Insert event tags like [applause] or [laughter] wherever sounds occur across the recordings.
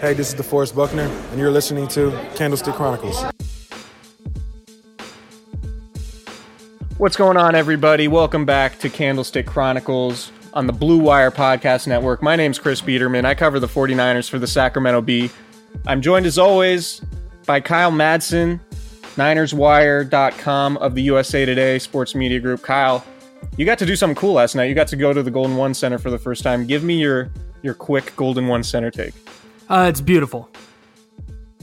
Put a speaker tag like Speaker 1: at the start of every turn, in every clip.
Speaker 1: Hey, this is DeForest Buckner, and you're listening to Candlestick Chronicles.
Speaker 2: What's going on, everybody? Welcome back to Candlestick Chronicles on the Blue Wire Podcast Network. My name's Chris Biederman. I cover the 49ers for the Sacramento Bee. I'm joined, as always, by Kyle Madsen, NinersWire.com of the USA Today Sports Media Group. Kyle, you got to do something cool last night. You got to go to the Golden One Center for the first time. Give me your your quick Golden One Center take.
Speaker 3: Uh, it's beautiful.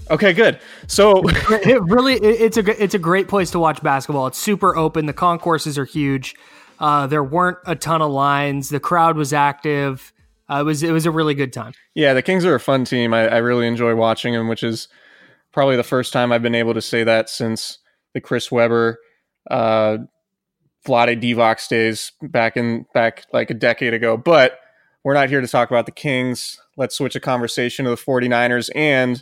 Speaker 2: Okay, good. So [laughs]
Speaker 3: it really, it's a it's a great place to watch basketball. It's super open. The concourses are huge. Uh, there weren't a ton of lines. The crowd was active. Uh, it was it was a really good time.
Speaker 2: Yeah, the Kings are a fun team. I, I really enjoy watching them, which is probably the first time I've been able to say that since the Chris Webber, uh, Vlade days back in back like a decade ago. But we're not here to talk about the Kings. Let's switch a conversation to the 49ers and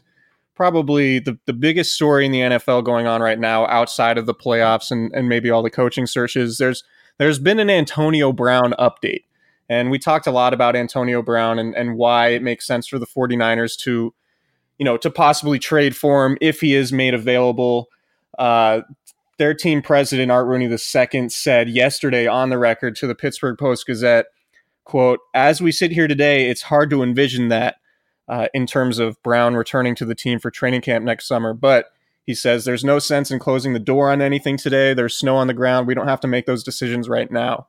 Speaker 2: probably the, the biggest story in the NFL going on right now outside of the playoffs and, and maybe all the coaching searches. There's there's been an Antonio Brown update. And we talked a lot about Antonio Brown and, and why it makes sense for the 49ers to, you know, to possibly trade for him if he is made available. Uh, their team president, Art Rooney II, said yesterday on the record to the Pittsburgh Post Gazette, quote, as we sit here today, it's hard to envision that uh, in terms of Brown returning to the team for training camp next summer. But he says there's no sense in closing the door on anything today. There's snow on the ground. We don't have to make those decisions right now.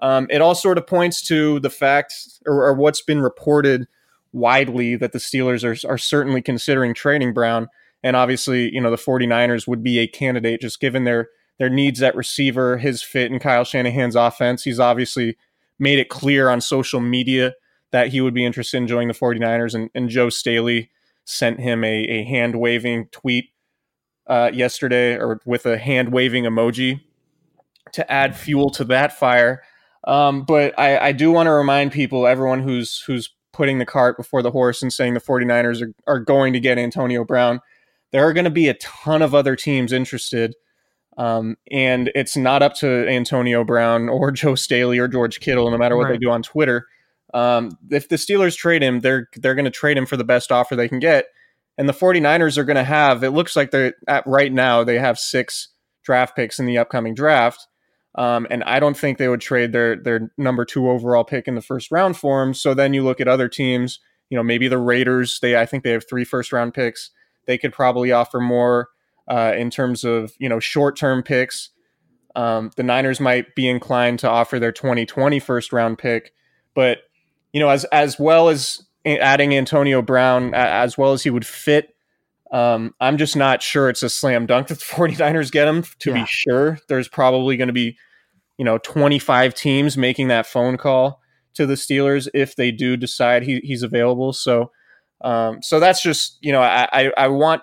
Speaker 2: Um, it all sort of points to the fact, or, or, what's been reported widely, that the Steelers are, are certainly considering trading Brown. And obviously, you know, the 49ers would be a candidate just given their their needs at receiver, his fit in Kyle Shanahan's offense. He's obviously made it clear on social media that he would be interested in joining the 49ers. And, and Joe Staley sent him a, a hand waving tweet uh, yesterday or with a hand waving emoji to add fuel to that fire. Um, but I, I do want to remind people, everyone who's who's putting the cart before the horse and saying the 49ers are, are going to get Antonio Brown, there are going to be a ton of other teams interested. Um, and it's not up to Antonio Brown or [laughs] Joe Staley or George Kittle, no matter what right. they do on Twitter. Um, if the Steelers trade him, they're they're going to trade him for the best offer they can get. And the 49ers are going to have, it looks like they're at right now, they have six draft picks in the upcoming draft. Um, and I don't think they would trade their their number two overall pick in the first round for him. So then you look at other teams, you know, maybe the Raiders. They I think they have three first round picks. They could probably offer more uh, in terms of you know short term picks. Um, the Niners might be inclined to offer their 2020 first round pick, but you know as as well as adding Antonio Brown, as well as he would fit. Um, I'm just not sure it's a slam dunk that the [laughs] 49ers get him. To yeah. be sure, there's probably going to be, you know 25 teams making that phone call to the Steelers if they do decide he, he's available. So um, so that's just you know I, I, I want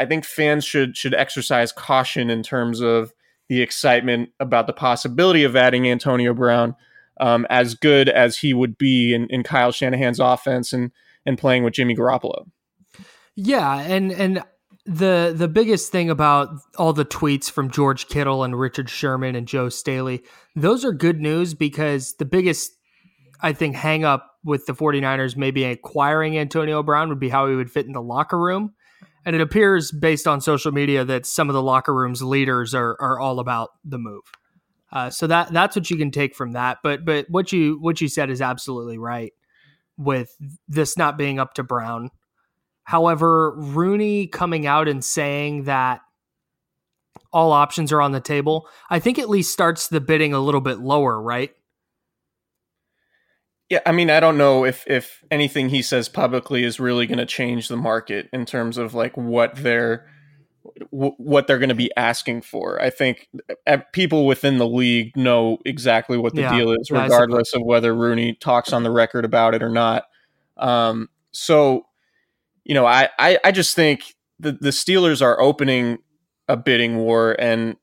Speaker 2: I think fans should should exercise caution in terms of the excitement about the possibility of adding Antonio Brown. Um, as good as he would be in, in Kyle Shanahan's offense and and playing with Jimmy Garoppolo.
Speaker 3: Yeah, and and the the biggest thing about all the tweets from George Kittle and Richard Sherman and Joe Staley, those are good news because the biggest I think hang up with the 49ers maybe acquiring Antonio Brown would be how he would fit in the locker room. And it appears based on social media that some of the locker room's leaders are are all about the move. Uh, so that that's what you can take from that. But but what you what you said is absolutely right with this not being up to Brown. However, Rooney coming out and saying that all options are on the table, I think at least starts the bidding a little bit lower, right?
Speaker 2: Yeah, I mean, I don't know if if anything he says publicly is really going to change the market in terms of like what they're w- what they're going to be asking for. I think uh, people within the league know exactly what the yeah, deal is, regardless of whether Rooney talks on the record about it or not. Um, so, you know, I, I, I just think the, the Steelers are opening a bidding war and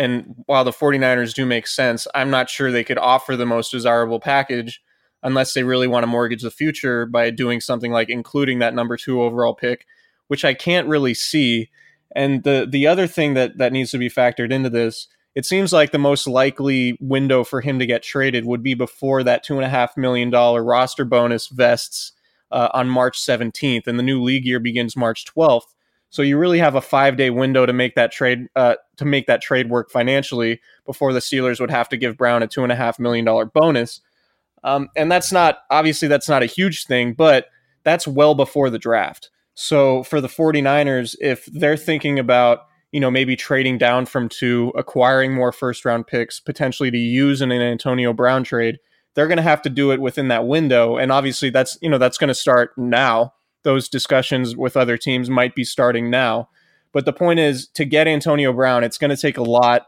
Speaker 2: and while the 49ers do make sense, I'm not sure they could offer the most desirable package unless they really want to mortgage the future by doing something like including that number two overall pick, which I can't really see. And the the other thing that that needs to be factored into this, it seems like the most likely window for him to get traded would be before that two and a half million dollar roster bonus vests uh, on March 17th, and the new league year begins March 12th. So you really have a five day window to make that trade uh, to make that trade work financially before the Steelers would have to give Brown a two and a half million dollar bonus. Um, and that's not obviously that's not a huge thing, but that's well before the draft. So for the 49ers, if they're thinking about, you know, maybe trading down from two, acquiring more first round picks, potentially to use in an Antonio Brown trade, they're going to have to do it within that window. And obviously that's, you know, that's going to start now. Those discussions with other teams might be starting now. But the point is to get Antonio Brown, it's going to take a lot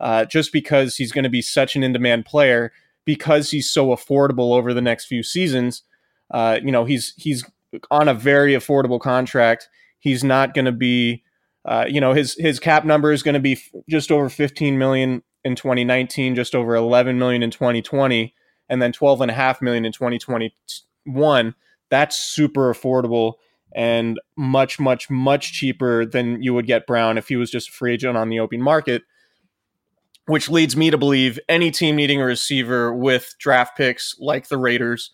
Speaker 2: uh, just because he's going to be such an in demand player because he's so affordable over the next few seasons. Uh, you know, he's he's on a very affordable contract. He's not going to be, uh, you know, his his cap number is going to be f- just over 15 million in 2019, just over 11 million in 2020, and then 12 and a half million in 2021. That's super affordable and much, much, much cheaper than you would get Brown if he was just a free agent on the open market. Which leads me to believe any team needing a receiver with draft picks like the Raiders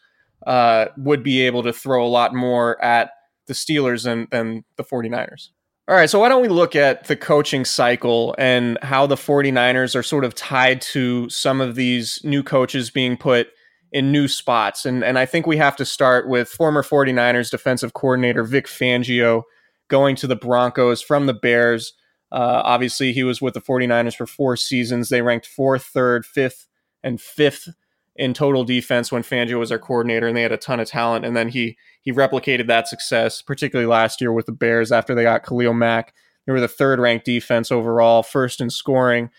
Speaker 2: uh, would be able to throw a lot more at the Steelers than, than the 49ers. All right, so why don't we look at the coaching cycle and how the 49ers are sort of tied to some of these new coaches being put in new spots. And, and I think we have to start with former 49ers defensive coordinator Vic Fangio going to the Broncos from the Bears. Uh, obviously, he was with the 49ers for four seasons. They ranked fourth, third, fifth, and fifth in total defense when Fangio was their coordinator, and they had a ton of talent. And then he he replicated that success, particularly last year with the Bears after they got Khalil Mack. They were the third ranked defense overall, first in scoring.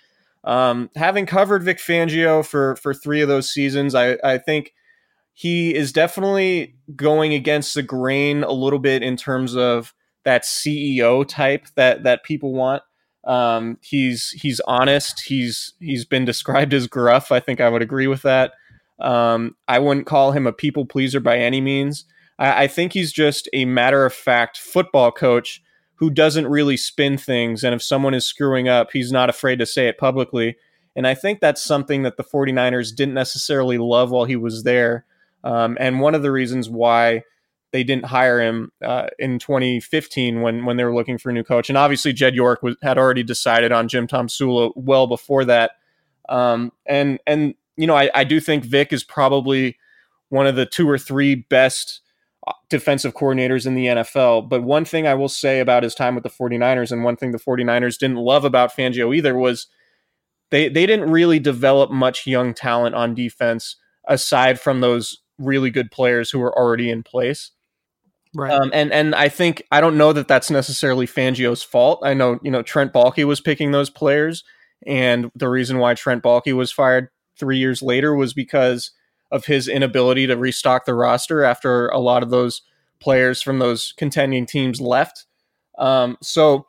Speaker 2: Um, having covered Vic Fangio for for three of those seasons, I, I think he is definitely going against the grain a little bit in terms of that CEO type that that people want. Um, he's he's honest. He's he's been described as gruff. I think I would agree with that. Um, I wouldn't call him a people pleaser by any means. I, I think he's just a matter of fact football coach who doesn't really spin things. And if someone is screwing up, he's not afraid to say it publicly. And I think that's something that the 49ers didn't necessarily love while he was there. Um, and one of the reasons why they didn't hire him uh, in 2015 when when they were looking for a new coach. And obviously, Jed York was, had already decided on Jim Tomsula well before that. Um, and and you know, I, I do think Vic is probably one of the two or three best uh, defensive coordinators in the NFL. But one thing I will say about his time with the 49ers, and one thing the 49ers didn't love about Fangio either, was they, they didn't really develop much young talent on defense aside from those really good players who were already in place. Right. Um, and and I think I don't know that that's necessarily Fangio's fault. I know you know Trent Baalke was picking those players, And the reason why Trent Baalke was fired three years later was because of his inability to restock the roster after a lot of those players from those contending teams left. Um, so,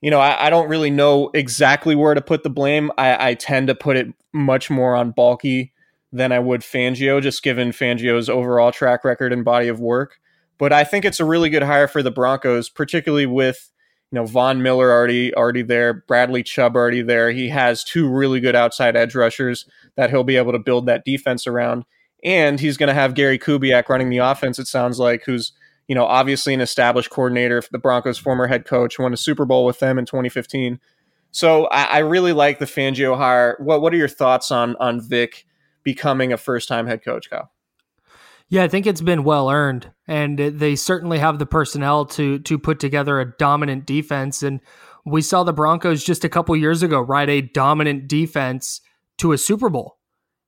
Speaker 2: you know, I, I, don't really know exactly where to put the blame. I, I tend to put it much more on Baalke than I would Fangio, just given Fangio's overall track record and body of work. But I think it's a really good hire for the Broncos, particularly with you know Von Miller already already there, Bradley Chubb already there. He has two really good outside edge rushers that he'll be able to build that defense around, and he's going to have Gary Kubiak running the offense. It sounds like who's you know obviously an established coordinator, for the Broncos' former head coach, won a Super Bowl with them in 2015. So I, I really like the Fangio hire. What what are your thoughts on on Vic becoming a first time head coach, Kyle?
Speaker 3: Yeah, I think it's been well earned, and they certainly have the personnel to to put together a dominant defense. And we saw the Broncos just a couple years ago ride a dominant defense to a Super Bowl.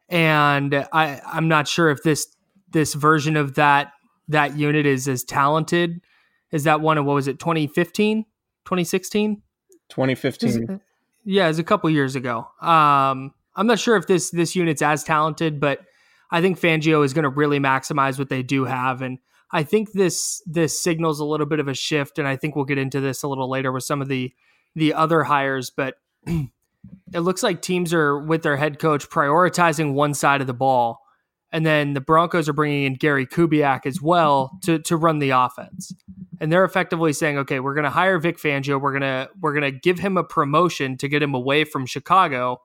Speaker 3: And I I'm not sure if this this version of that that unit is as talented as that one. what was it 2015, 2016,
Speaker 2: 2015.
Speaker 3: Yeah, it was a couple years ago. Um, I'm not sure if this this unit's as talented, but I think Fangio is going to really maximize what they do have, and I think this this signals a little bit of a shift. And I think we'll get into this a little later with some of the the other hires, but [clears throat] it looks like teams are with their head coach prioritizing one side of the ball, and then the Broncos are bringing in Gary Kubiak as well to to run the offense. And they're effectively saying, okay, we're going to hire Vic Fangio. We're gonna we're gonna give him a promotion to get him away from Chicago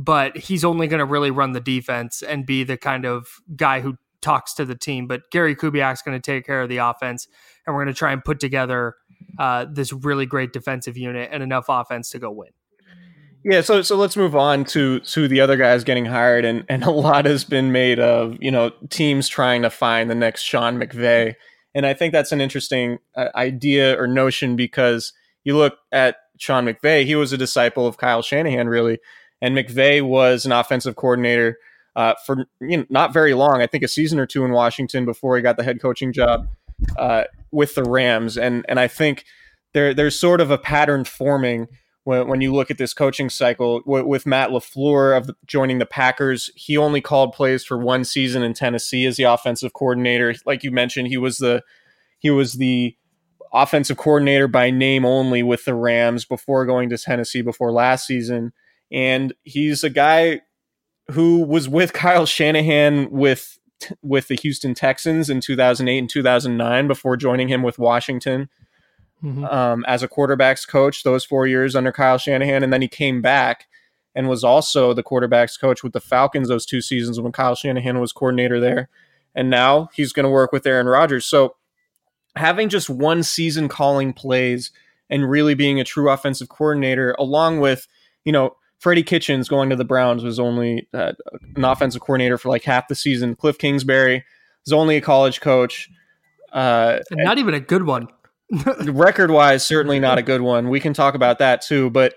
Speaker 3: but he's only going to really run the defense and be the kind of guy who talks to the team. But Gary Kubiak's going to take care of the offense, and we're going to try and put together uh, this really great defensive unit and enough offense to go win.
Speaker 2: Yeah, so so let's move on to to the other guys getting hired, and and a lot has been made of you know teams trying to find the next Sean McVay, and I think that's an interesting uh, idea or notion because you look at Sean McVay, he was a disciple of Kyle Shanahan, really, and McVay was an offensive coordinator uh, for you know, not very long. I think a season or two in Washington before he got the head coaching job uh, with the Rams. And and I think there there's sort of a pattern forming when, when you look at this coaching cycle w- with Matt LaFleur of the, joining the Packers. He only called plays for one season in Tennessee as the offensive coordinator. Like you mentioned, he was the he was the offensive coordinator by name only with the Rams before going to Tennessee before last season and he's a guy who was with [laughs] Kyle Shanahan with with the Houston Texans in 2008 and 2009 before joining him with Washington mm-hmm. um, as a quarterbacks coach those four years under Kyle Shanahan, and then he came back and was also the quarterbacks coach with the Falcons those two seasons when Kyle Shanahan was coordinator there, and now he's going to work with Aaron Rodgers. So having just one season calling plays and really being a true offensive coordinator, along with you know Freddie Kitchens going to the Browns was only uh, an offensive coordinator for like half the season. Cliff Kingsbury was only a college coach.
Speaker 3: Uh, and not even a good one. [laughs]
Speaker 2: record wise, certainly not a good one. We can talk about that too. But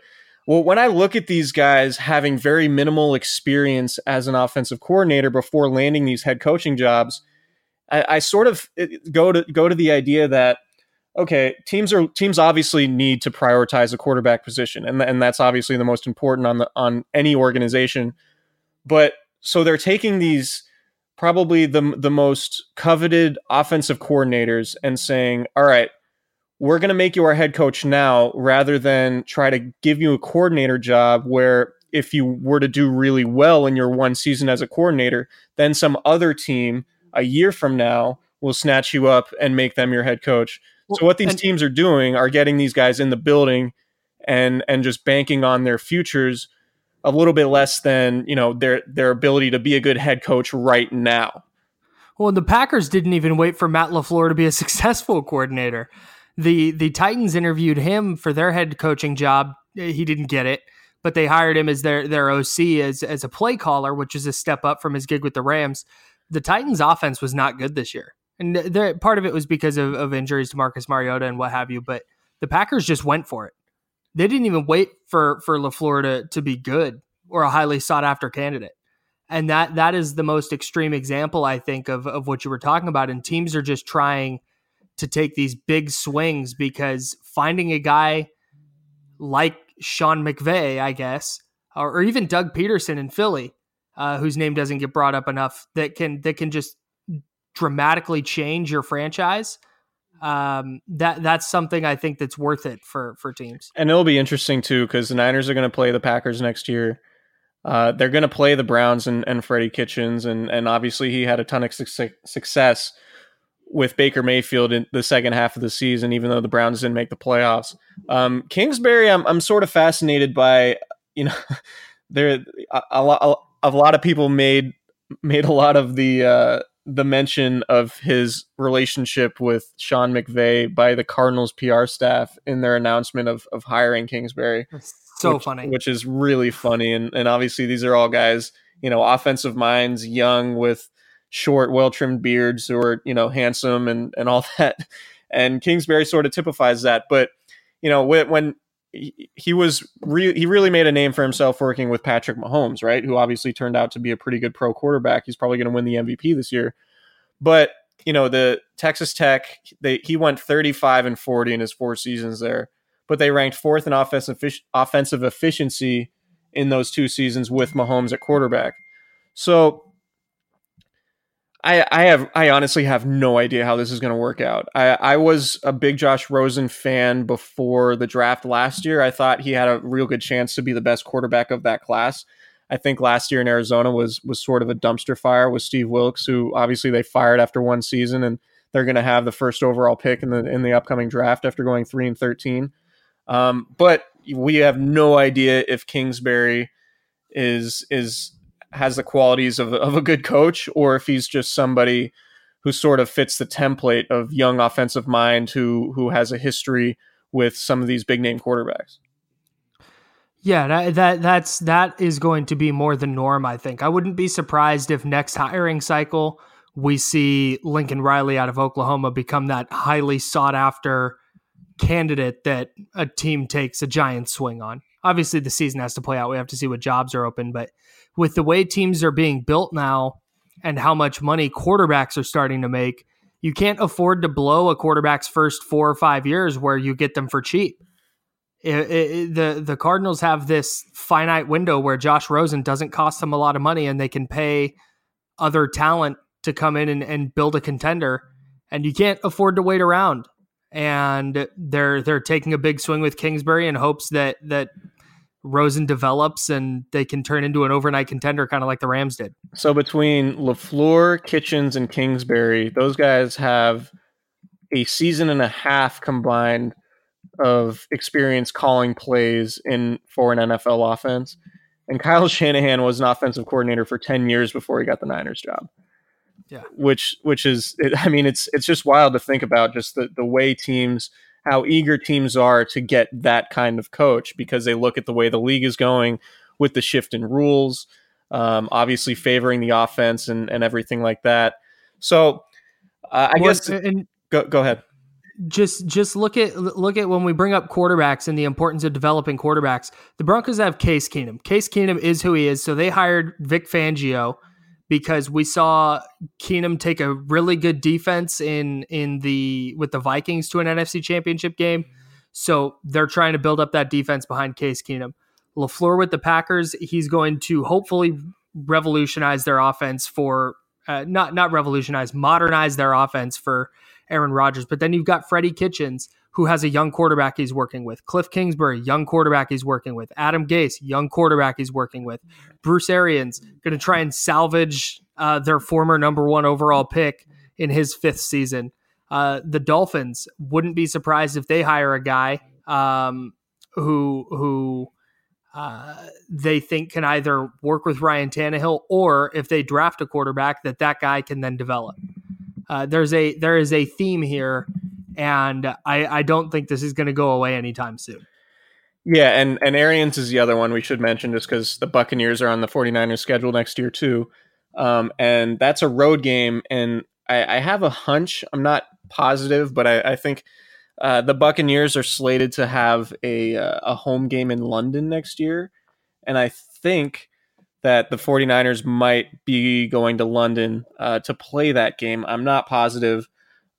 Speaker 2: well, when I look at these guys having very minimal experience as an offensive coordinator before landing these head coaching jobs, I, I sort of go to go to the idea that okay, teams are teams obviously need to prioritize a quarterback position, and and that's obviously the most important on the on any organization. But so they're taking these probably the the most coveted offensive coordinators and saying, all right, we're going to make you our head coach now, rather than try to give you a coordinator job where if you were to do really well in your one season as a coordinator, then some other team a year from now will snatch you up and make them your head coach so what these and, teams are doing are getting these guys in the building and and just banking on their futures a little bit less than you know their their ability to be a good head coach right now.
Speaker 3: Well, the Packers didn't even wait for Matt LaFleur to be a [laughs] successful coordinator. The the Titans interviewed him for their head coaching job. He didn't get it, but they hired him as their their OC as as a play caller, which is a step up from his gig with the Rams. The Titans offense was not good this year and there, part of it was because of, of injuries to Marcus Mariota and what have you. But the Packers just went for it. They didn't even wait for for LaFleur to to be good or a highly sought after candidate. And that that is the most extreme example, I think, of of what you were talking about. And teams are just trying to take these big swings because finding a guy like Sean McVay, I guess, or, or even Doug Pederson in Philly, uh, whose name doesn't get brought up enough, that can that can just dramatically change your franchise. Um, that that's something I think that's worth it for for teams.
Speaker 2: And it'll be interesting too because the Niners are going to play the Packers next year. Uh, they're going to play the Browns and, and Freddie Kitchens, and and obviously he had a ton of su- success with Baker Mayfield in the second half of the season, even though the Browns didn't make the playoffs. Um, Kingsbury, I'm I'm sort of fascinated by. You know, [laughs] there a, a, lot a lot of people made made a lot of the uh, the mention of his relationship with Sean McVay by the Cardinals PR staff in their announcement of of hiring Kingsbury.
Speaker 3: So
Speaker 2: which,
Speaker 3: funny,
Speaker 2: which is really funny, and and obviously these are all guys, you know, offensive minds, young with short, well trimmed beards who are you know handsome and and all [laughs] that. And Kingsbury sort of typifies that. But you know when, he was re- he really made a name for himself working with Patrick Mahomes, right? Who obviously turned out to be a pretty good pro quarterback. He's probably going to win the MVP this year. But you know the Texas Tech, they he went 35 and 40 in his four seasons there, but they ranked fourth in offensive offensive efficiency in those two seasons with Mahomes at quarterback. So I, I have I honestly have no idea how this is going to work out. I, I was a big Josh Rosen fan before the draft last year. I thought he had a real good chance to be the best quarterback of that class. I think last year in Arizona was was sort of a dumpster fire with Steve Wilks, who obviously they fired after one season, and they're going to have the first overall pick in the in the upcoming draft after going three and thirteen. Um, but we have no idea if Kingsbury is is has the qualities of, of a good coach or if he's just somebody who sort of fits the template of young offensive mind who who has a history with some of these big name quarterbacks.
Speaker 3: Yeah, that, that that's that is going to be more the norm. I think I wouldn't be surprised if next hiring cycle we see Lincoln Riley out of Oklahoma become that highly sought after candidate that a team takes a giant swing on. Obviously, the season has to play out. We have to see what jobs are open, but with the way teams are being built now and how much money quarterbacks are starting to make, you can't afford to blow a quarterback's first four or five years where you get them for cheap. It, it, the the Cardinals have this finite window where Josh Rosen doesn't cost them a lot of money and they can pay other talent to come in and, and build a contender, and you can't afford to wait around. And they're they're taking a big swing with Kingsbury in hopes that that Rosen develops and they can turn into an overnight contender, kind of like the Rams did.
Speaker 2: So between LaFleur, Kitchens, and Kingsbury, those guys have a season and a half combined of experience calling plays in for an NFL offense. And Kyle [laughs] Shanahan was an offensive coordinator for 10 years before he got the Niners job.
Speaker 3: Yeah.
Speaker 2: Which which is I mean it's it's just wild to think about just the the way teams how eager teams are to get that kind of coach because they look at the way the league is going with the shift in rules, um, obviously favoring the offense and, and everything like that. So uh, I well, guess and go go ahead.
Speaker 3: Just just look at look at when we bring up quarterbacks and the importance of developing quarterbacks. The Broncos have Case Keenum. Case Keenum is who he is. So they hired Vic Fangio because we saw Keenum take a really good defense in in the with the Vikings to an NFC Championship game. So they're trying to build up that defense behind Case Keenum. LaFleur with the Packers, he's going to hopefully revolutionize their offense for uh, not not revolutionize, modernize their offense for Aaron Rodgers. But then you've got Freddie Kitchens, who has a young quarterback he's working with. Cliff Kingsbury, young quarterback he's working with. Adam Gase, young quarterback he's working with. Bruce Arians going to try and salvage uh, their former number one overall pick in his fifth season. Uh, the Dolphins wouldn't be surprised if they hire a guy um, who who uh, they think can either work with Ryan Tannehill or if they draft a quarterback that that guy can then develop. Uh, there's a there is a theme here and I, I don't think this is going to go away anytime soon.
Speaker 2: Yeah, and and Arians is the other one we should mention just because the Buccaneers are on the 49ers schedule next year too. Um, and that's a road game, and I, I, have a hunch. I'm not positive, but I, I think uh, the Buccaneers are slated to have a uh, a home game in London next year, and I think that the 49ers might be going to London uh, to play that game. I'm not positive.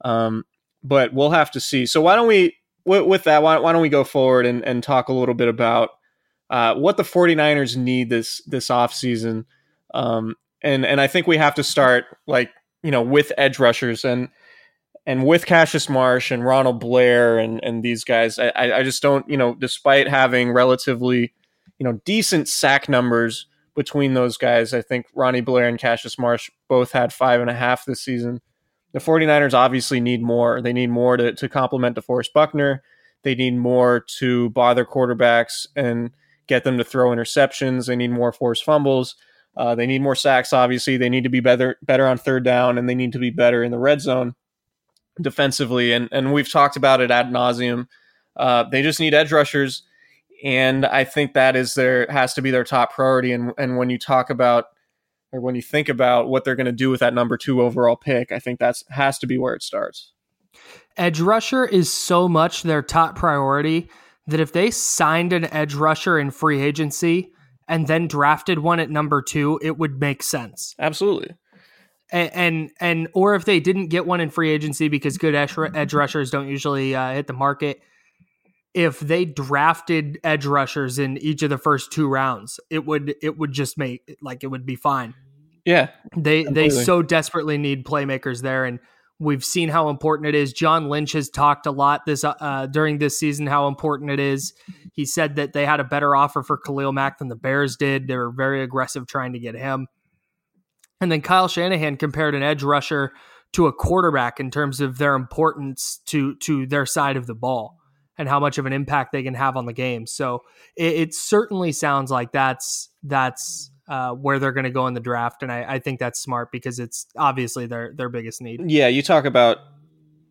Speaker 2: Um, but we'll have to see. So why don't we with, with that, why, why, don't we go forward and, and talk a little bit about uh, what the 49ers need this this offseason. Um, and and I think we have to start like you know with edge rushers and and with Cassius Marsh and Ronald Blair and and these guys, I I just don't you know despite having relatively you know decent sack numbers between those guys, I think Ronnie Blair and Cassius Marsh both had five and a half this season. The 49ers obviously need more. They need more to, to complement DeForest Buckner. They need more to bother quarterbacks and get them to throw interceptions. They need more forced fumbles. Uh, they need more sacks. Obviously, they need to be better better on third down, and they need to be better in the red zone defensively. And and we've talked about it ad nauseum. Uh, they just need edge rushers, and I think that is their has to be their top priority. And and when you talk about or when you think about what they're going to do with that number two overall pick, I think that's has to be where it starts.
Speaker 3: Edge rusher is so much their top priority that if they signed an edge rusher in free agency and then drafted one at number two, it would make sense.
Speaker 2: Absolutely.
Speaker 3: And, and, and or if they didn't get one in free agency because good edge, edge rushers don't usually uh, hit the market, if they drafted edge rushers in each of the first two rounds, it would it would just make like it would be fine.
Speaker 2: Yeah,
Speaker 3: they completely. they so desperately need playmakers there, and We've seen how important it is. John Lynch has talked a lot this uh, during this season how important it is. He said that they had a better offer for Khalil Mack than the Bears did. They were very aggressive trying to get him. And then Kyle Shanahan compared an edge rusher to a quarterback in terms of their importance to to their side of the ball and how much of an impact they can have on the game. So it, it certainly sounds like that's that's uh, where they're going to go in the draft, and I, I, think that's smart because it's obviously their their biggest need.
Speaker 2: Yeah, you talk about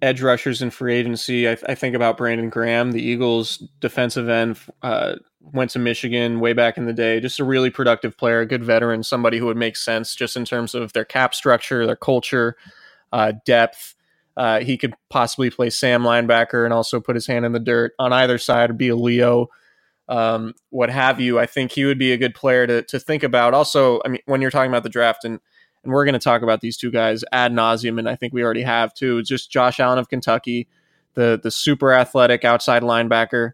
Speaker 2: edge rushers in free agency. I, I think about Brandon Graham, the Eagles' defensive end, uh, went to Michigan way back in the day. Just a really productive player, a good veteran, somebody who would make sense just in terms of their cap structure, their culture, uh, depth. Uh, he could possibly play Sam linebacker and also put his hand in the dirt on either side, be a Leo um, what have you. I think he would be a good player to to think about. Also, I mean, when you're talking about the draft, and and we're going to talk about these two guys ad nauseum, and I think we already have too. Just Josh Allen of Kentucky, the the super athletic outside linebacker,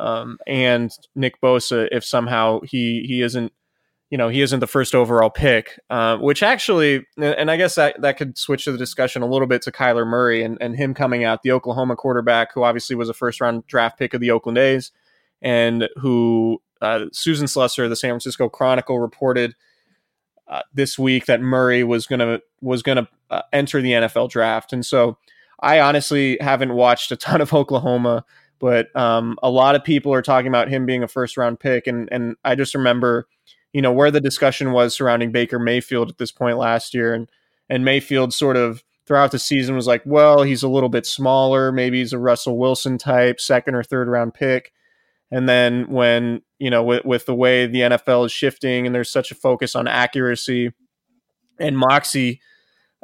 Speaker 2: um, and Nick Bosa. If somehow he he isn't you know he isn't the first overall pick, uh, which actually, and I guess that that could switch the discussion a little bit to Kyler Murray and, and him coming out, the Oklahoma quarterback who obviously was a first round draft pick of the Oakland A's, and who uh, Susan Slusser, of the San Francisco Chronicle, reported uh, this week that Murray was gonna was gonna uh, enter the NFL draft, and so I honestly haven't watched a ton of [laughs] Oklahoma, but um, a lot of people are talking about him being a first round pick, and and I just remember, you know, where the discussion was surrounding Baker Mayfield at this point last year, and and Mayfield sort of throughout the season was like, well, he's a little bit smaller, maybe he's a Russell Wilson type, second or third round pick. And then when, you know, with, with the way the NFL is shifting and there's such a focus on accuracy and moxie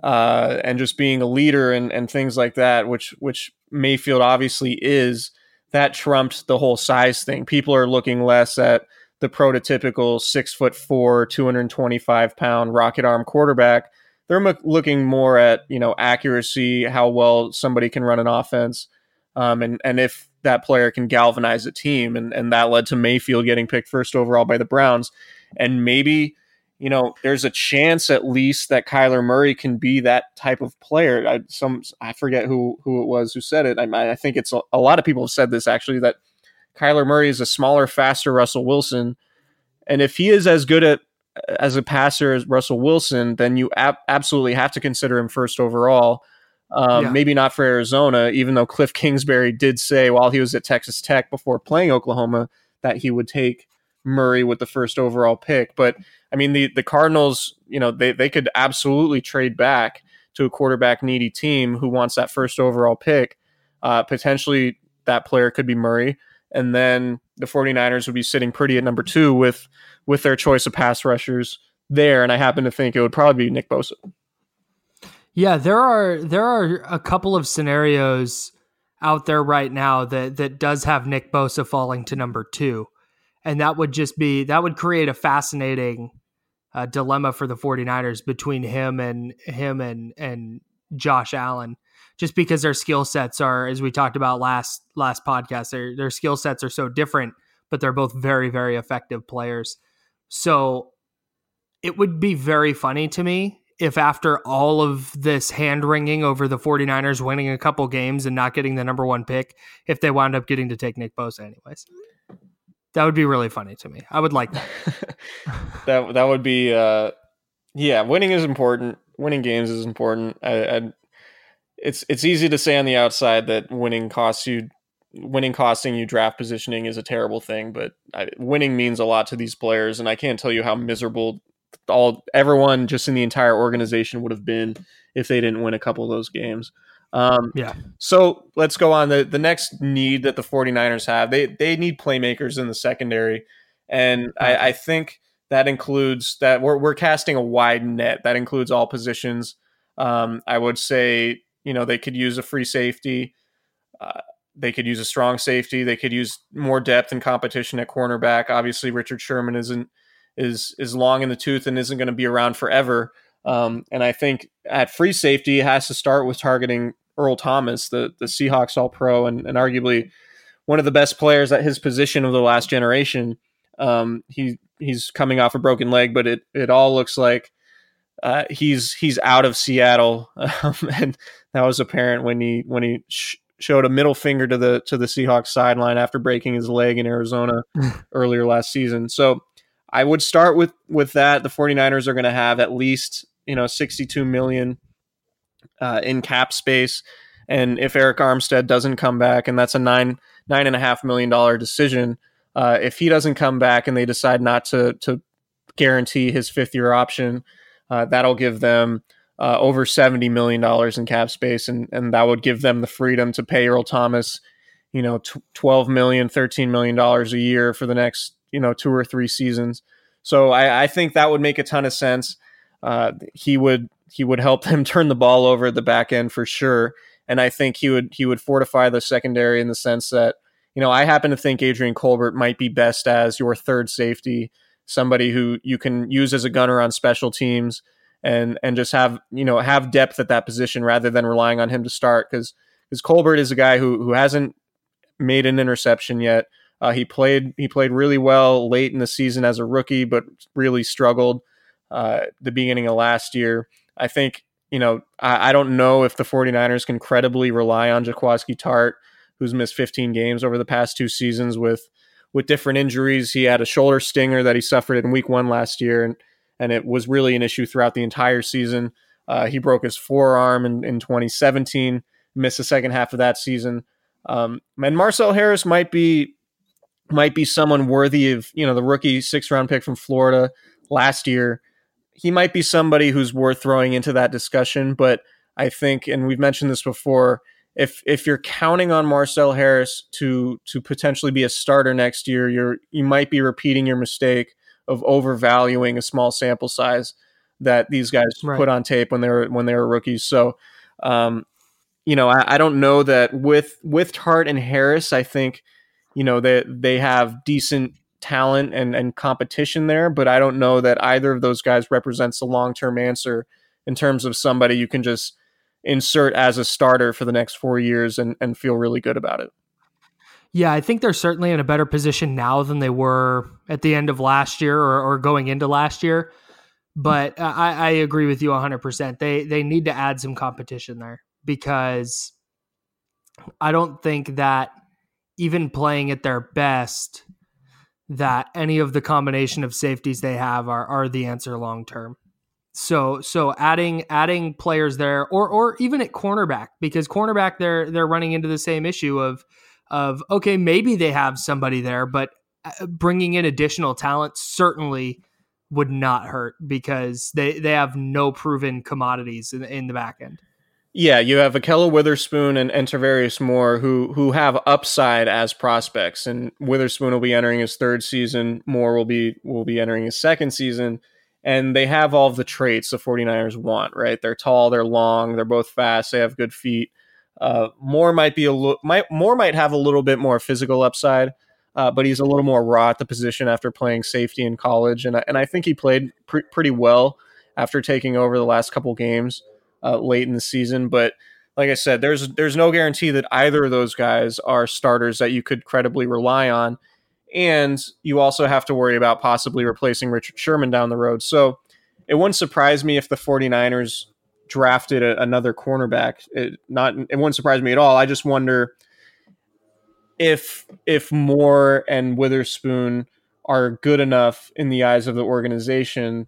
Speaker 2: uh, and just being a leader and, and things like that, which which Mayfield obviously is, that trumped the whole size thing. People are looking less at the prototypical six foot four, 225 pound rocket arm quarterback. They're m- looking more at, you know, accuracy, how well somebody can run an offense. Um, and, and if that player can galvanize a team. And, and that led to Mayfield getting picked first overall by the Browns. And maybe, you know, there's a chance at least that Kyler Murray can be that type of player. I, some I forget who who it was who said it. I, I think it's a, a lot of people have said this actually that Kyler Murray is a smaller, faster Russell Wilson. And if he is as good at as a passer as Russell Wilson, then you ab- absolutely have to consider him first overall. Um, yeah. Maybe not for Arizona, even though Cliff Kingsbury did say while he was at Texas Tech before playing Oklahoma that he would take Murray with the first overall pick. But I mean, the the Cardinals, you know, they they could absolutely trade back to a quarterback needy team who wants that first overall pick. Uh, potentially, that player could be Murray, and then the 49ers would be sitting pretty at number two with with their choice of pass rushers there. And I happen to think it would probably be Nick Bosa.
Speaker 3: Yeah, there are there are a couple of scenarios out there right now that that does have Nick Bosa falling to number two. And that would just be that would create a fascinating uh, dilemma for the 49ers between him and him and and Josh Allen, just because their skill sets are, as we talked about last last podcast, their their skill sets are so different, but they're both very very effective players. So it would be very funny to me if after all of this hand wringing over the 49ers winning a couple games and not getting the number one pick, if they wound up getting to take Nick Bosa anyways. That would be really funny to me. I would like that. [laughs]
Speaker 2: that that would be uh yeah, winning is important. Winning games is important. I, I, it's it's easy to say on the outside that winning costs you winning costing you draft positioning is a terrible thing, but I, winning means a lot to these players and I can't tell you how miserable all everyone just in the entire organization would have been if they didn't win a couple of those games. Um,
Speaker 3: yeah.
Speaker 2: So let's go on. The the next need that the 49ers have, they they need playmakers in the secondary. And I, I think that includes that we're, we're casting a wide net. That includes all positions. Um, I would say, you know, they could use a free safety. Uh, they could use a strong safety. They could use more depth and competition at cornerback. Obviously, Richard Sherman isn't is is long in the tooth and isn't going to be around forever. Um, and I think at free safety, it has to start with targeting Earl Thomas, the the Seahawks All Pro, and, and arguably one of the best players at his position of the last generation. Um, he he's coming off a broken leg, but it it all looks like uh, he's he's out of Seattle, [laughs] um, and that was apparent when he when he sh- showed a middle finger to the to the Seahawks sideline after breaking his leg in Arizona [laughs] earlier last season. So I would start with with that. The 49ers are going to have at least you know 62 million uh, in cap space, and if Arik Armstead doesn't come back, and that's a nine nine and a half million dollar decision, uh, if he doesn't come back and they decide not to to guarantee his fifth year option, uh, that'll give them. Uh, over seventy million dollars in cap space, and and that would give them the freedom to pay Earl Thomas, you know, t- 12 million, 13 million dollars a year for the next you know two or three seasons. So I, I think that would make a ton of sense. Uh, he would he would help [laughs] them turn the ball over at the back end for sure, and I think he would he would fortify the secondary in the sense that you know I happen to think Adrian Colbert might be best as your third safety, somebody who you can use as a gunner on special teams and and just have you know have depth at that position rather than relying on him to start because because Colbert is a guy who who hasn't made an interception yet. Uh, he played he played really well late in the season as a rookie, but really struggled uh, the beginning of last year. I think you know I, I, don't know if the 49ers can credibly rely on Jaquiski Tartt, who's missed 15 games over the past two seasons with with different injuries. He had a shoulder stinger that he suffered in Week One last year, and and it was really an issue throughout the entire season. Uh, he broke his forearm in, in 2017, missed the second half of that season. Um, and Marcel Harris might be might be someone worthy of, you know, the rookie six round pick from Florida last year. He might be somebody who's worth throwing into that discussion. But I think, and we've mentioned this before, if if you're counting on Marcel Harris to to potentially be a starter next year, you're you might be repeating your mistake of overvaluing a small sample size that these guys right. put on tape when they were when they were rookies. So, um, you know, I, I, don't know that with with Tartt and Harris, I think you know they they have decent talent and and competition there, but I don't know that either of those guys represents a long term answer in terms of somebody you can just insert as a starter for the next four years and and feel really good about it.
Speaker 3: Yeah, I think they're certainly in a better position now than they were at the end of last year or, or going into last year. But I, I agree with you 100%. They they need to add some competition there because I don't think that even playing at their best, that any of the combination of safeties they have are are the answer long term. So so adding adding players there, or or even at cornerback, because cornerback they're they're running into the same issue of of okay maybe they have somebody there, but uh, bringing in additional talent certainly would not hurt because they they have no proven commodities in, in the back end.
Speaker 2: Yeah, you have Ahkello Witherspoon and, Tarvarius Moore who who have upside as prospects, and Witherspoon will be entering his third season. Moore will be will be entering his second season, and they have all of the traits the 49ers want. Right? They're tall, they're long, they're both fast, they have good feet. Uh, Moore might be a little might Moore might have a little bit more physical upside, uh, but he's a little more raw at the position after playing safety in college, and I, and I think he played pre- pretty well after taking over the last couple games. uh, late in the season. But like I said, there's there's no guarantee that either of those guys are starters that you could credibly rely on. And you also have to worry about possibly replacing Richard Sherman down the road. So it wouldn't surprise me if the 49ers drafted a, another cornerback. It not it wouldn't surprise me at all. I just wonder if if Moore and Witherspoon are good enough in the eyes of the organization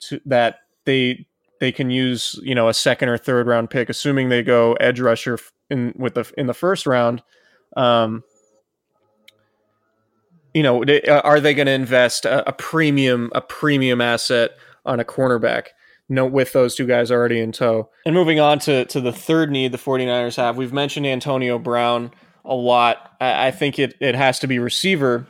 Speaker 2: to that they they can use you know a second or third round pick, assuming they go edge rusher in with the in the first round. Um, you know, uh, are they going to invest a, a, premium a premium asset on a cornerback? no, with those two guys already in tow. And moving on to to the third need the 49ers have, we've mentioned Antonio Brown a lot. I, I think it it has to be receiver.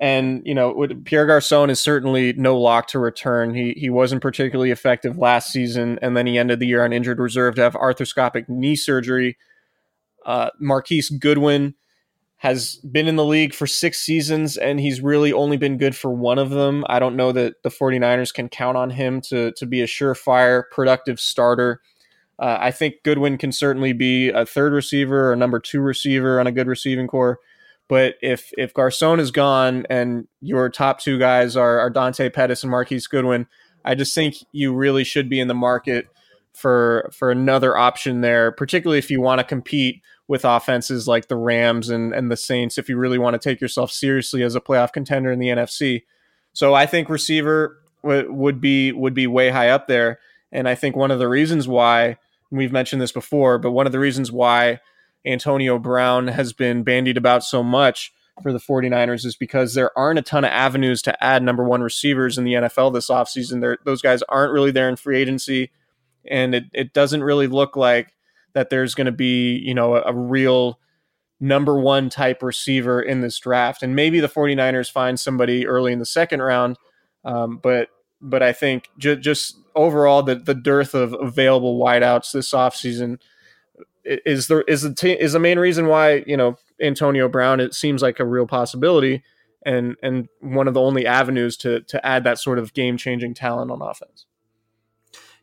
Speaker 2: And you know, Pierre Garcon is certainly no lock to return. He he wasn't particularly effective last season, and then he ended the year on injured reserve to have arthroscopic knee surgery. Uh, Marquise Goodwin has been in the league for six seasons and he's really only been good for one of them. I don't know that the 49ers can count on him to, to be a surefire, productive starter. Uh, I think Goodwin can certainly be a third receiver or number two receiver on a good receiving corps. But if if Garcon is gone and your top two guys are, are Dante Pettis and Marquise Goodwin, I just think you really should be in the market for for another option there, particularly if you want to compete with offenses like the Rams and, and the Saints if you really want to take yourself seriously as a playoff contender in the NFC. So I think receiver w- would be would be way high up there, and I think one of the reasons why we've mentioned this before, but one of the reasons why Antonio Brown has been bandied about so much for the 49ers is because there aren't a ton of avenues to add number one receivers in the NFL this offseason. There, those guys aren't really there in free agency, and it, it doesn't really look like that there's going to be, you know, a, a real number one type receiver in this draft. And maybe the 49ers find somebody early in the second round. Um, but but I think ju- just overall the, the dearth of available wideouts this offseason is the is the t- is the main reason why you know Antonio Brown it seems like a real possibility and and one of the only avenues to to add that sort of game changing talent on offense.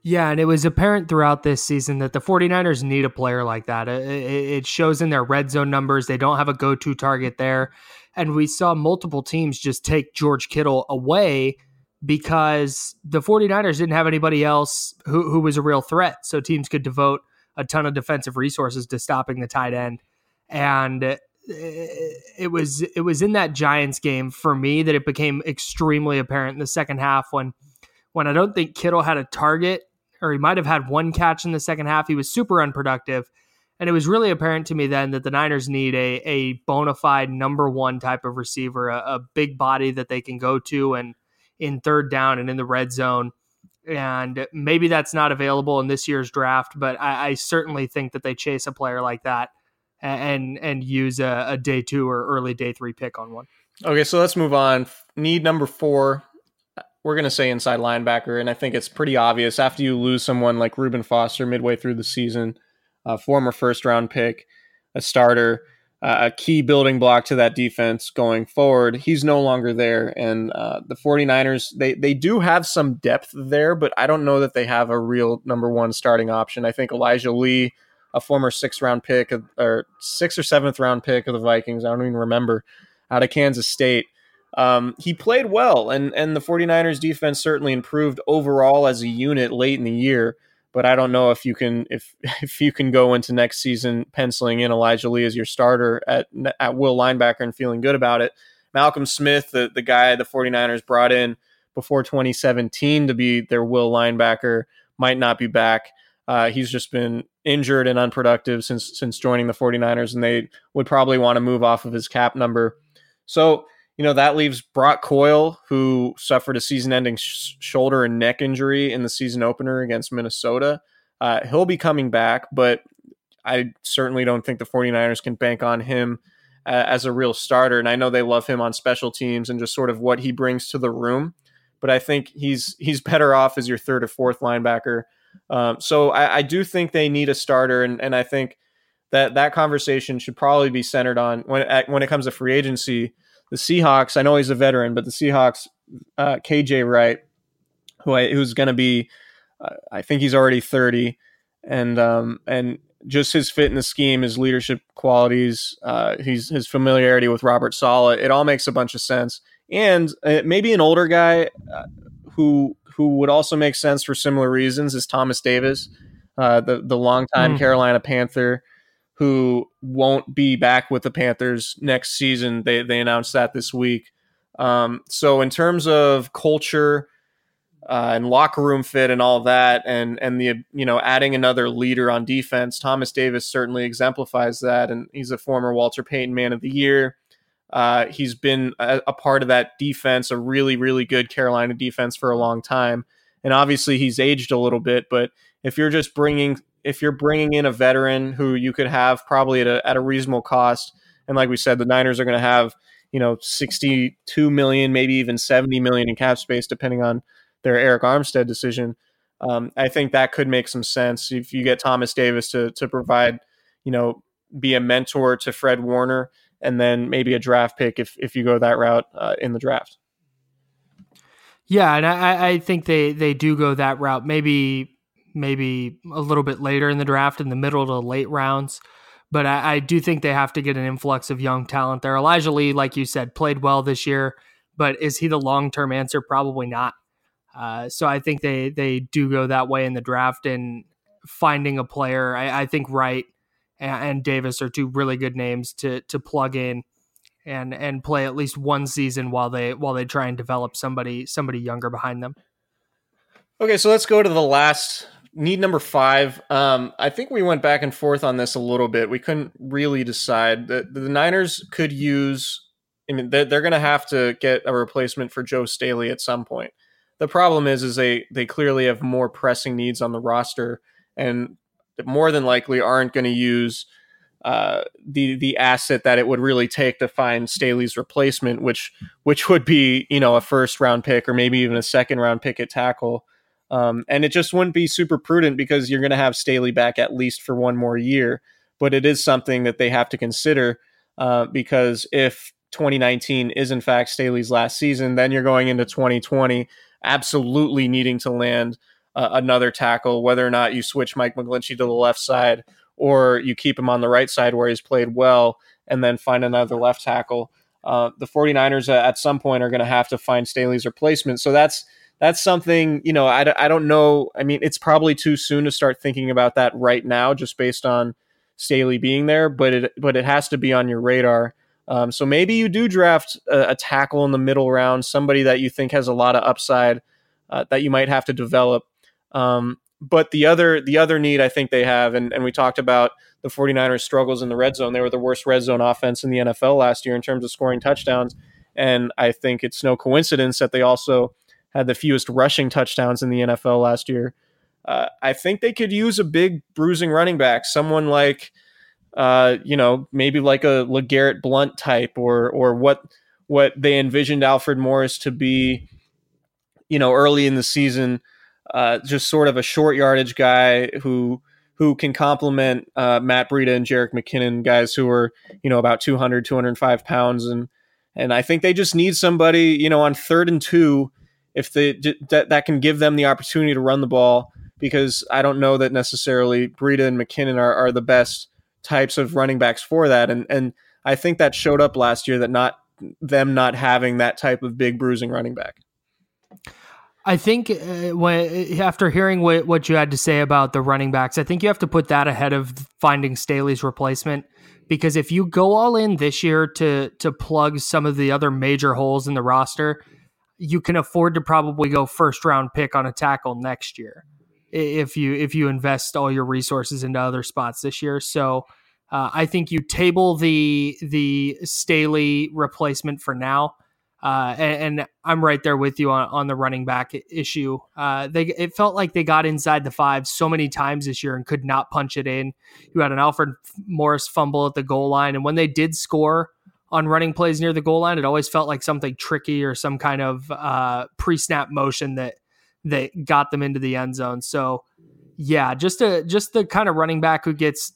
Speaker 3: Yeah, and it was apparent throughout this season that the 49ers need a player like that. It, shows in their red zone numbers. They don't have a go to target there. And we saw multiple teams just take George Kittle away because the 49ers didn't have anybody else who, who was a real threat. So teams could devote a ton of defensive resources to stopping the tight end. And it was it was in that Giants game for me that it became extremely apparent in the second half when when I don't think Kittle had a target or he might have had one catch in the second half. He was super unproductive. And it was really apparent to me then that the Niners need a, a bona fide number one type of receiver, a, a big body that they can go to and in third down and in the red zone. And maybe that's not available in this year's draft, but I, I certainly think that they chase a player like that and and use a, a day two or early day three pick on one.
Speaker 2: Okay, so let's move on. Need number four we're going to say inside linebacker. And I think it's pretty obvious after you lose someone like Reuben Foster midway through the season, a former first round pick, a starter, uh, a key building block to that defense going forward. He's no longer there. And uh, the 49ers, they, they do have some depth there, but I don't know that they have a real number one starting option. I think Elijah Lee, a former sixth round pick or sixth or seventh round pick of the Vikings, I don't even remember, out of Kansas State um, he played well, and and the 49ers defense certainly improved overall as a unit late in the year. But I don't know if you can if [laughs] if you can go into next season penciling in Elijah Lee as your starter at at will linebacker and feeling good about it. Malcolm Smith, the, the guy the 49ers brought in before 2017 to be their will linebacker, might not be back. Uh, he's just been injured and unproductive since since joining the 49ers, and they would probably want to move off of his cap number. So you know, that leaves Brock Coyle, who suffered a season ending sh- shoulder and neck injury in the season opener against Minnesota. Uh, he'll be coming back, but I certainly don't think the 49ers can bank on him uh, as a real starter. And I know they love him on special teams and just sort of what he brings to the room. But I think he's he's better off as your third or fourth linebacker. Um, so I, I, do think they need a starter, and, and I think that that conversation should probably be centered on when when it comes to free agency the Seahawks, I know he's a veteran, but the Seahawks, uh, KJ Wright, who I, who's going to be, uh, I think he's already 30. and um, and just his fit in the scheme, his leadership qualities, uh, he's his familiarity with Robert Saleh. It all makes a bunch of sense. And uh, maybe an older guy uh, who who would also make sense for similar reasons is Thomas Davis, uh, the the longtime mm. Carolina Panther, who won't be back with the Panthers next season. They they announced that this week. Um, so in terms of culture uh, and locker room fit and all that, and and the you know adding another leader on defense, Thomas Davis certainly exemplifies that, and he's a former Walter Payton Man of the Year. Uh, he's been a, a, part of that defense, a really really good Carolina defense for a long time, and obviously he's aged a little bit. But if you're just bringing if you're bringing in a veteran who you could have probably at a at a reasonable cost, and like we said, the Niners are going to have you know 62 million, maybe even 70 million in cap space, depending on their Arik Armstead decision. Um, I think that could make some sense if you get Thomas Davis to to provide, you know, be a mentor to Fred Warner, and then maybe a draft pick if if you go that route uh, in the draft.
Speaker 3: Yeah, and I, I think they they do go that route. Maybe maybe a little bit later in the draft, in the middle to late rounds. But I, I do think they have to get an influx of young talent there. Elijah Lee, like you said, played well this year, but is he the long term answer? Probably not. Uh, so I think they they do go that way in the draft and finding a player. I, I think Wright and, and, Davis are two really good names to to plug in and and play at least one season while they while they try and develop somebody somebody younger behind them.
Speaker 2: Okay, so let's go to the last need number five. Um, I think we went back and forth on this a little bit. We couldn't really decide. The, the Niners could use. I mean, they're, they're going to have to get a replacement for Joe Staley at some point. The problem is, is they they clearly have more pressing needs on the roster, and more than likely aren't going to use uh, the the asset that it would really take to find Staley's replacement, which which would be you know a first round pick or maybe even a second round pick at tackle. Um, and it just wouldn't be super prudent because you're going to have Staley back at least for one more year. But it is something that they have to consider uh, because if 2019 is in fact Staley's last season, then you're going into 2020 absolutely needing to land uh, another tackle, whether or not you switch Mike McGlinchey to the left side or you keep him on the right side where he's played well and then find another left tackle. Uh, the 49ers uh, at some point are going to have to find Staley's replacement. So that's that's something, you know, I, I don't know. I mean, it's probably too soon to start thinking about that right now, just based on Staley being there, but it but it has to be on your radar. Um, so maybe you do draft a, a, tackle in the middle round, somebody that you think has a lot of upside uh, that you might have to develop. Um, but the other the other need I think they have, and, and we talked about the 49ers struggles in the red zone. They were the worst red zone offense in the NFL last year in terms of scoring touchdowns. And I think it's no coincidence that they also had the fewest rushing touchdowns in the NFL last year. Uh, I think they could use a big bruising running back, someone like uh, you know, maybe like a LeGarrette Blunt type or or what what they envisioned Alfred Morris to be, you know, early in the season, uh, just sort of a short yardage guy who who can complement uh, Matt Breida and Jerick McKinnon, guys who are, you know, about 200, 205 pounds. And, and I think they just need somebody, you know, on third and two, if they, that, that can give them the opportunity to run the ball, because I don't know that necessarily Breida and McKinnon are, are the best types of running backs for that. And and I think that showed up last year that not them not having that type of big bruising running back.
Speaker 3: I think uh, when after hearing what, what you had to say about the running backs, I think you have to put that ahead of finding Staley's replacement because if you go all in this year to to plug some of the other major holes in the roster, you can afford to probably go first round pick on a tackle next year if you if you invest all your resources into other spots this year. So uh, I think you table the the Staley replacement for now. Uh, and, and, I'm right there with you on, on the running back issue. Uh, they it felt like they got inside the five so many times this year and could not punch it in. You had an Alfred Morris fumble at the goal line, and when they did score on running plays near the goal line, it always felt like something tricky or some kind of uh, pre-snap motion that that got them into the end zone. So yeah, just a just the kind of running back who gets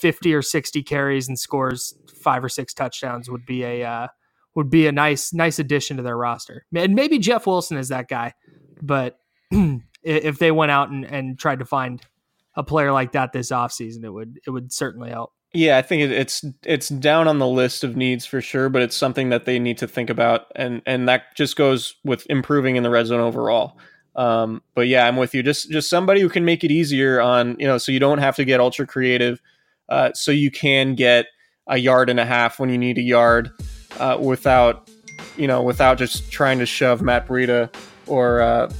Speaker 3: 50 or 60 carries and scores five or six touchdowns would be a uh, would be a nice nice addition to their roster. And maybe Jeff Wilson is that guy, but [clears throat] if they went out and, and tried to find a player like that this offseason, it would it would certainly help.
Speaker 2: Yeah, I think it's it's down on the list of needs for sure, but it's something that they need to think about, and and that just goes with improving in the red zone overall. Um, but yeah, I'm with you. Just just somebody who can make it easier on you know, so you don't have to get ultra creative, uh, so you can get a yard and a half when you need a yard, uh, without you know without just trying to shove Matt Breida or uh,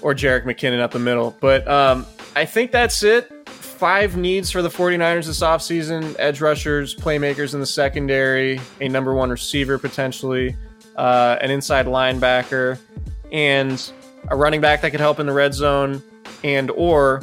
Speaker 2: or Jerick McKinnon up the middle. But um, I think that's it. Five needs for the 49ers this offseason edge rushers, playmakers in the secondary, a number one receiver potentially, uh, an inside linebacker, and a running back that could help in the red zone, and or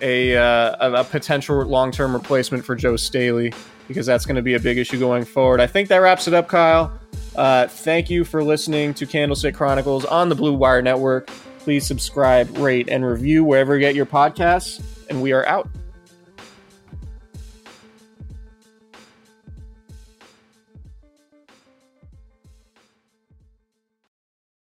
Speaker 2: a, uh, a potential long term replacement for Joe Staley because that's going to be a big issue going forward. I think that wraps it up, Kyle. Uh, thank you for listening to Candlestick Chronicles on the Blue Wire Network. Please subscribe, rate, and review wherever you get your podcasts, and we are out.